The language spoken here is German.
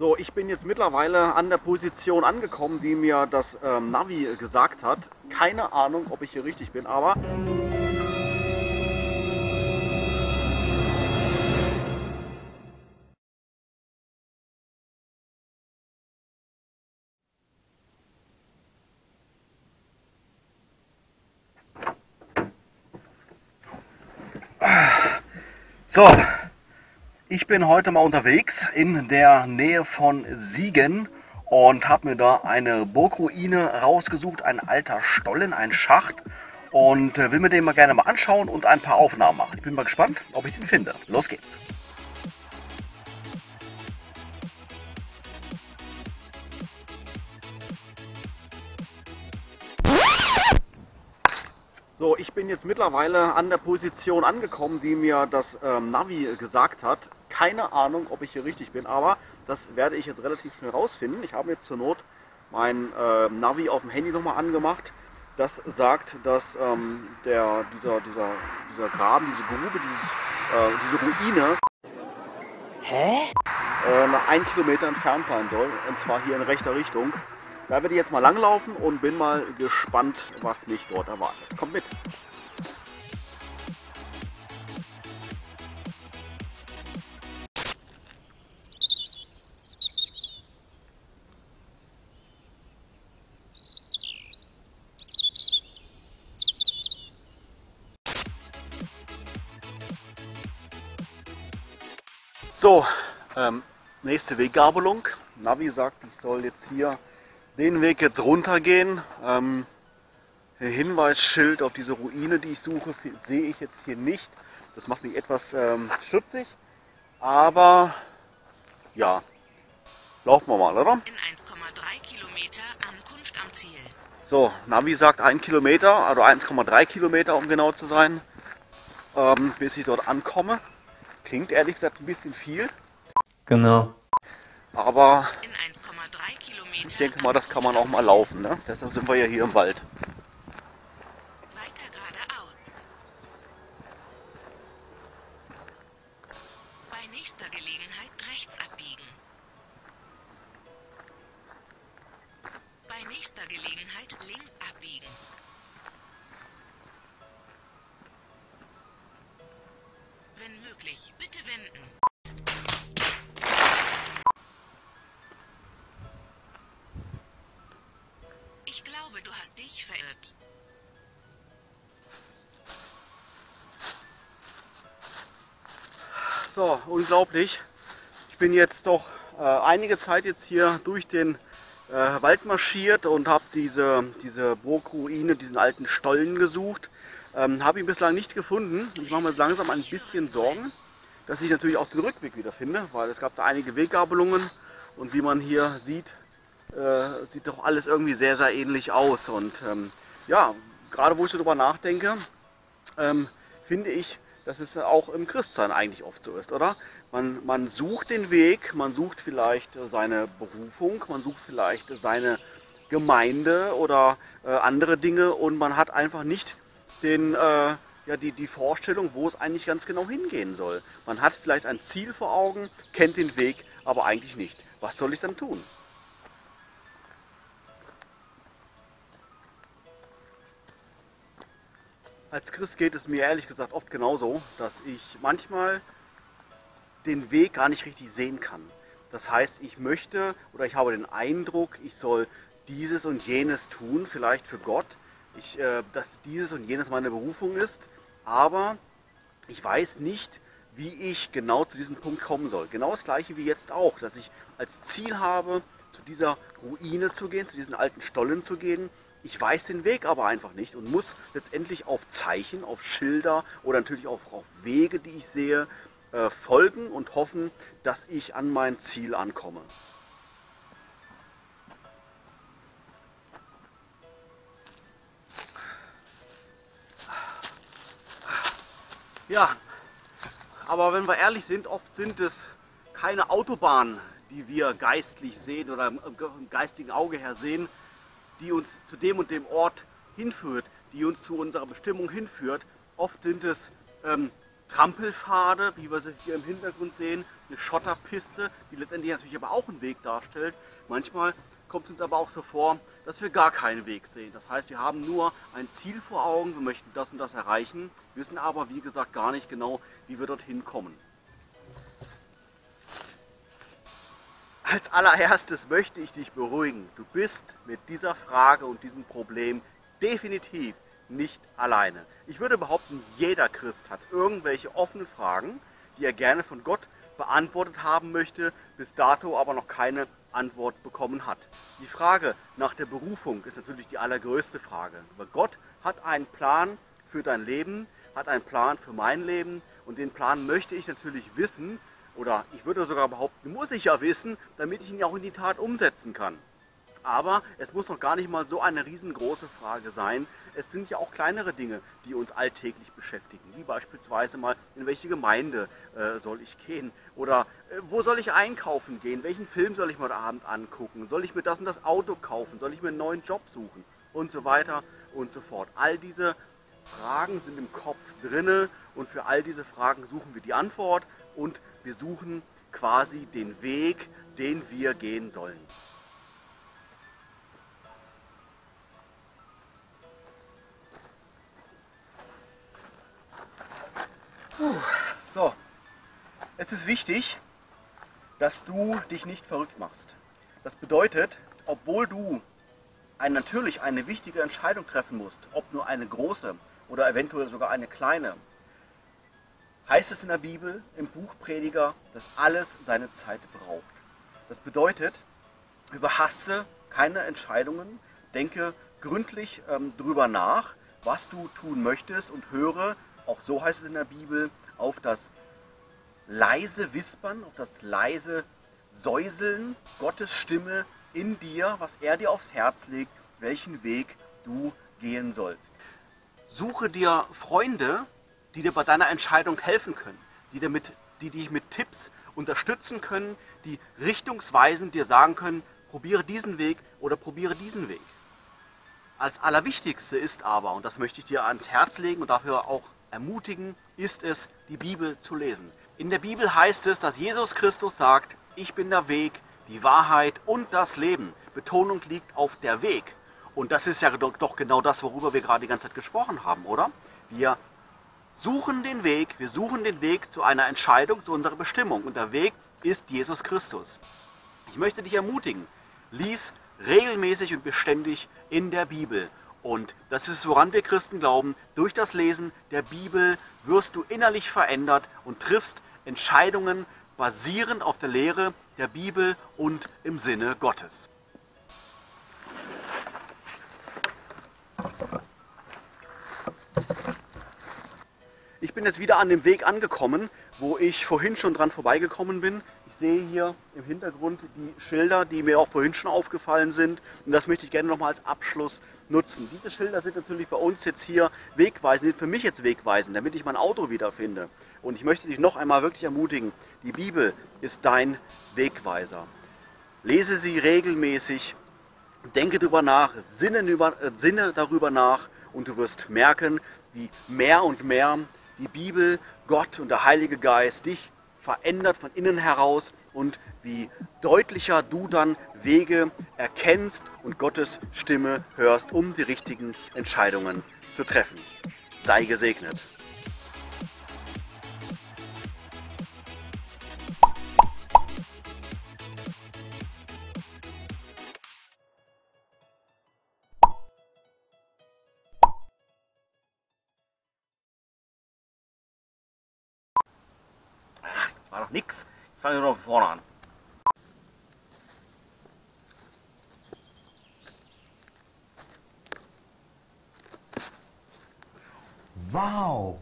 So, ich bin jetzt mittlerweile an der Position angekommen, die mir das ähm, Navi gesagt hat. Keine Ahnung, ob ich hier richtig bin, aber... So, ich bin heute mal unterwegs in der Nähe von Siegen und habe mir da eine Burgruine rausgesucht, ein alter Stollen, ein Schacht und äh, will mir den mal gerne mal anschauen und ein paar Aufnahmen machen. Ich bin mal gespannt, ob ich den finde. Los geht's. So, ich bin jetzt mittlerweile an der Position angekommen, die mir das ähm, Navi gesagt hat. Keine Ahnung, ob ich hier richtig bin, aber das werde ich jetzt relativ schnell rausfinden. Ich habe jetzt zur Not mein äh, Navi auf dem Handy nochmal angemacht. Das sagt, dass ähm, der, dieser, dieser, dieser Graben, diese Grube, dieses, äh, diese Ruine Hä? äh, nach ein Kilometer entfernt sein soll. Und zwar hier in rechter Richtung. Da werde ich jetzt mal langlaufen und bin mal gespannt, was mich dort erwartet. Kommt mit! So, ähm, nächste Weggabelung. Navi sagt, ich soll jetzt hier den Weg jetzt runtergehen. Ähm, ein Hinweisschild auf diese Ruine, die ich suche, sehe ich jetzt hier nicht. Das macht mich etwas ähm, stutzig. Aber ja, laufen wir mal, oder? In 1,3 Kilometer Ankunft am Ziel. So, Navi sagt 1 Kilometer, also 1,3 Kilometer, um genau zu sein, ähm, bis ich dort ankomme. Klingt ehrlich gesagt ein bisschen viel, Genau. aber In 1,3 Kilometer. ich denke mal, das kann man auch mal laufen. Ne? Deshalb sind wir ja hier im Wald. Weiter geradeaus. Bei nächster Gelegenheit rechts abbiegen. Bei nächster Gelegenheit links abbiegen. Dich verirrt. So, unglaublich. Ich bin jetzt doch äh, einige Zeit jetzt hier durch den äh, Wald marschiert und habe diese, diese Burgruine, diesen alten Stollen gesucht. Ähm, habe ihn bislang nicht gefunden. Ich mache mir langsam ein bisschen Sorgen, dass ich natürlich auch den Rückweg wieder finde, weil es gab da einige Weggabelungen und wie man hier sieht, äh, sieht doch alles irgendwie sehr, sehr ähnlich aus. Und ähm, ja, gerade wo ich so drüber nachdenke, ähm, finde ich, dass es auch im Christsein eigentlich oft so ist, oder? Man, man sucht den Weg, man sucht vielleicht seine Berufung, man sucht vielleicht seine Gemeinde oder äh, andere Dinge und man hat einfach nicht den, äh, ja, die, die Vorstellung, wo es eigentlich ganz genau hingehen soll. Man hat vielleicht ein Ziel vor Augen, kennt den Weg, aber eigentlich nicht. Was soll ich dann tun? Als Christ geht es mir ehrlich gesagt oft genauso, dass ich manchmal den Weg gar nicht richtig sehen kann. Das heißt, ich möchte oder ich habe den Eindruck, ich soll dieses und jenes tun, vielleicht für Gott, ich, äh, dass dieses und jenes meine Berufung ist, aber ich weiß nicht, wie ich genau zu diesem Punkt kommen soll. Genau das gleiche wie jetzt auch, dass ich als Ziel habe, zu dieser Ruine zu gehen, zu diesen alten Stollen zu gehen. Ich weiß den Weg aber einfach nicht und muss letztendlich auf Zeichen, auf Schilder oder natürlich auch auf Wege, die ich sehe, äh, folgen und hoffen, dass ich an mein Ziel ankomme. Ja, aber wenn wir ehrlich sind, oft sind es keine Autobahnen, die wir geistlich sehen oder im geistigen Auge her sehen, die uns zu dem und dem Ort hinführt, die uns zu unserer Bestimmung hinführt. Oft sind es ähm, Trampelpfade, wie wir sie hier im Hintergrund sehen, eine Schotterpiste, die letztendlich natürlich aber auch einen Weg darstellt. Manchmal kommt es uns aber auch so vor, dass wir gar keinen Weg sehen. Das heißt, wir haben nur ein Ziel vor Augen, wir möchten das und das erreichen, wissen aber, wie gesagt, gar nicht genau, wie wir dorthin kommen. Als allererstes möchte ich dich beruhigen. Du bist mit dieser Frage und diesem Problem definitiv nicht alleine. Ich würde behaupten, jeder Christ hat irgendwelche offene Fragen, die er gerne von Gott beantwortet haben möchte, bis dato aber noch keine Antwort bekommen hat. Die Frage nach der Berufung ist natürlich die allergrößte Frage. Aber Gott hat einen Plan für dein Leben, hat einen Plan für mein Leben und den Plan möchte ich natürlich wissen oder ich würde sogar behaupten, muss ich ja wissen, damit ich ihn ja auch in die Tat umsetzen kann. Aber es muss noch gar nicht mal so eine riesengroße Frage sein. Es sind ja auch kleinere Dinge, die uns alltäglich beschäftigen, wie beispielsweise mal, in welche Gemeinde äh, soll ich gehen oder äh, wo soll ich einkaufen gehen, welchen Film soll ich mir heute Abend angucken, soll ich mir das und das Auto kaufen, soll ich mir einen neuen Job suchen und so weiter und so fort. All diese Fragen sind im Kopf drinne und für all diese Fragen suchen wir die Antwort und wir suchen quasi den Weg, den wir gehen sollen. So, es ist wichtig, dass du dich nicht verrückt machst. Das bedeutet, obwohl du ein, natürlich eine wichtige Entscheidung treffen musst, ob nur eine große oder eventuell sogar eine kleine, heißt es in der Bibel, im Buch Prediger, dass alles seine Zeit braucht. Das bedeutet, überhasse keine Entscheidungen, denke gründlich ähm, drüber nach, was du tun möchtest und höre, auch so heißt es in der Bibel, auf das leise Wispern, auf das leise Säuseln Gottes Stimme in dir, was er dir aufs Herz legt, welchen Weg du gehen sollst. Suche dir Freunde, die dir bei deiner Entscheidung helfen können, die, dir mit, die dich mit Tipps unterstützen können, die richtungsweisend dir sagen können, probiere diesen Weg oder probiere diesen Weg. Als allerwichtigste ist aber, und das möchte ich dir ans Herz legen und dafür auch ermutigen, ist es, die Bibel zu lesen. In der Bibel heißt es, dass Jesus Christus sagt, ich bin der Weg, die Wahrheit und das Leben. Betonung liegt auf der Weg. Und das ist ja doch genau das, worüber wir gerade die ganze Zeit gesprochen haben, oder? Wir suchen den Weg, wir suchen den Weg zu einer Entscheidung, zu unserer Bestimmung. Und der Weg ist Jesus Christus. Ich möchte dich ermutigen, lies regelmäßig und beständig in der Bibel. Und das ist, woran wir Christen glauben. Durch das Lesen der Bibel wirst du innerlich verändert und triffst Entscheidungen basierend auf der Lehre der Bibel und im Sinne Gottes. Bin jetzt wieder an dem Weg angekommen, wo ich vorhin schon dran vorbeigekommen bin. Ich sehe hier im Hintergrund die Schilder, die mir auch vorhin schon aufgefallen sind. Und das möchte ich gerne nochmal als Abschluss nutzen. Diese Schilder sind natürlich bei uns jetzt hier wegweisend, sind für mich jetzt wegweisend, damit ich mein Auto wiederfinde. Und ich möchte dich noch einmal wirklich ermutigen, die Bibel ist dein Wegweiser. Lese sie regelmäßig, denke darüber nach, sinne, äh, sinne darüber nach und du wirst merken, wie mehr und mehr die Bibel, Gott und der Heilige Geist dich verändert von innen heraus und wie deutlicher du dann Wege erkennst und Gottes Stimme hörst, um die richtigen Entscheidungen zu treffen. Sei gesegnet. Das war noch nix. Jetzt fangen wir noch von vorne an. Wow!